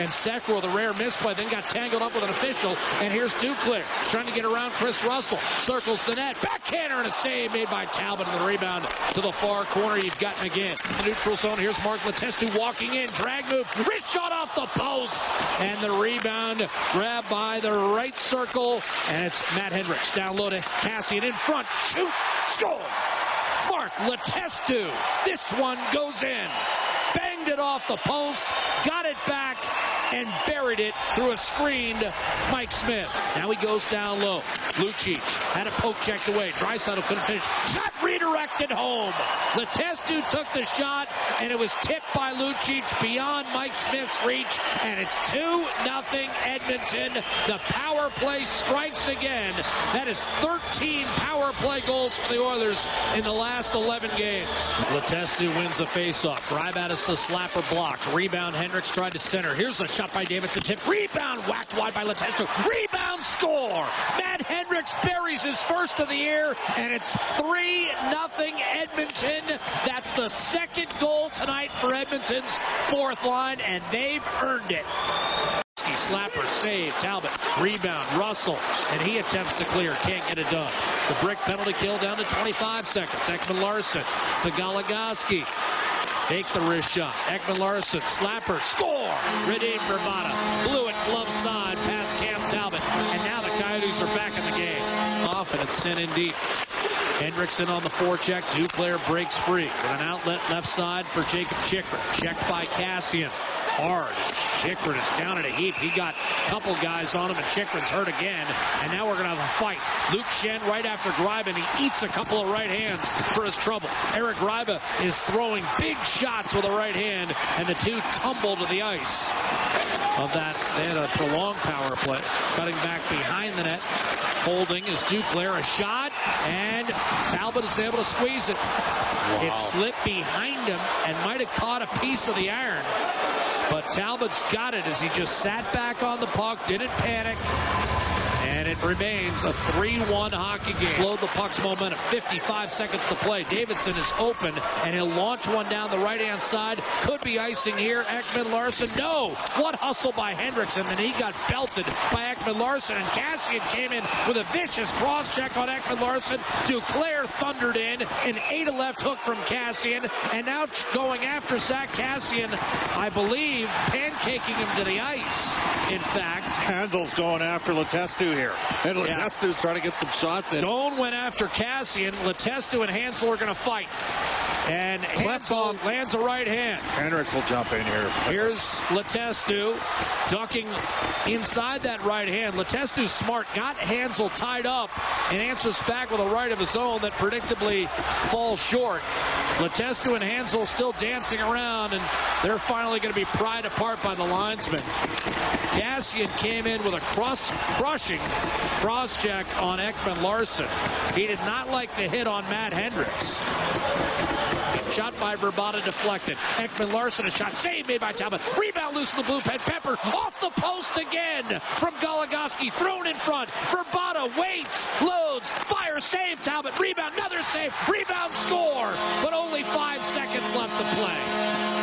and Sekera, the rare misplay, then got tangled up with an official. And here's Duclair trying to get around Kris Russell. Circles the net. Backhander and a save made by Talbot and the rebound to the far corner. You've got McGinn. The neutral zone. Here's Mark Letestu walking in. Drag move. Wrist shot off the post. And the rebound grabbed by the right circle. And it's Matt Hendricks. Down low to Kassian in front. Shoot. Score. Mark Letestu. This one goes in. Banged it off the post. Got it back and buried it through a screened Mike Smith. Now he goes down low. Lucic had a poke checked away. Draisaitl couldn't finish. Shot redirected home. Letestu took the shot, and it was tipped by Lucic beyond Mike Smith's reach, and it's 2 nothing Edmonton. The power play strikes again. That is 13 power play goals for the Oilers in the last 11 games. Letestu wins the faceoff. Grybatis the slapper blocked. Rebound, Hendricks tried to center. Here's a shot by Davidson. Tip. Rebound, whacked wide by Letestu. Rebound, score. Matt Hendricks buries his first of the year, and it's 3 nothing Edmonton. That's the second goal tonight for Edmonton's fourth line, and they've earned it. Slapper, save, Talbot, rebound, Russell, and he attempts to clear, can't get it done. The brick penalty kill down to 25 seconds. Ekman-Larsson to Goligoski. Take the wrist shot. Ekman-Larsson, slapper, score! Radim Vrbata. And sent in deep. Hendrickson on the forecheck. Duclair breaks free. With an outlet left side for Jakob Chychrun. Checked by Kassian. Hard. Chychrun is down in a heap. He got a couple guys on him, and Chychrun's hurt again. And now we're going to have a fight. Luke Schenn right after Gryba, he eats a couple of right hands for his trouble. Eric Gryba is throwing big shots with a right hand, and the two tumble to the ice of that. They had a prolonged power play. Cutting back behind the net. Holding is Duclair. A shot, and Talbot is able to squeeze it. Wow. It slipped behind him and might have caught a piece of the iron. But Talbot's got it as he just sat back on the puck, didn't panic. And it remains a 3-1 hockey game. Slowed the puck's momentum. 55 seconds to play. Davidson is open, and he'll launch one down the right-hand side. Could be icing here. Ekman-Larsson. No! What hustle by Hendricks, and then he got belted by Ekman-Larsson. And Kassian came in with a vicious cross-check on Ekman-Larsson. Duclair thundered in. An 8 left hook from Kassian. And now going after Zack Kassian, I believe, pancaking him to the ice. In fact. Hanzal's going after Letestu here. And Letestu's yeah. trying to get some shots in. Doan went after Kassian. Letestu and Hanzal are going to fight. And Hanzal lands a right hand. Hendricks will jump in here. Here's Letestu ducking inside that right hand. Letestu's smart. Got Hanzal tied up and answers back with a right of his own that predictably falls short. Letestu and Hanzal still dancing around, and they're finally going to be pried apart by the linesman. Kassian came in with a cross crushing cross check on Ekman-Larsson. He did not like the hit on Matt Hendricks. Shot by Vrbata deflected. Ekman-Larsson a shot. Saved made by Talbot. Rebound loose in the blue pen. Pepper off the post again from Goligoski. Thrown in front. Vrbata waits, loads, fire, save Talbot. Rebound, another save. Rebound, score. But only five seconds left to play.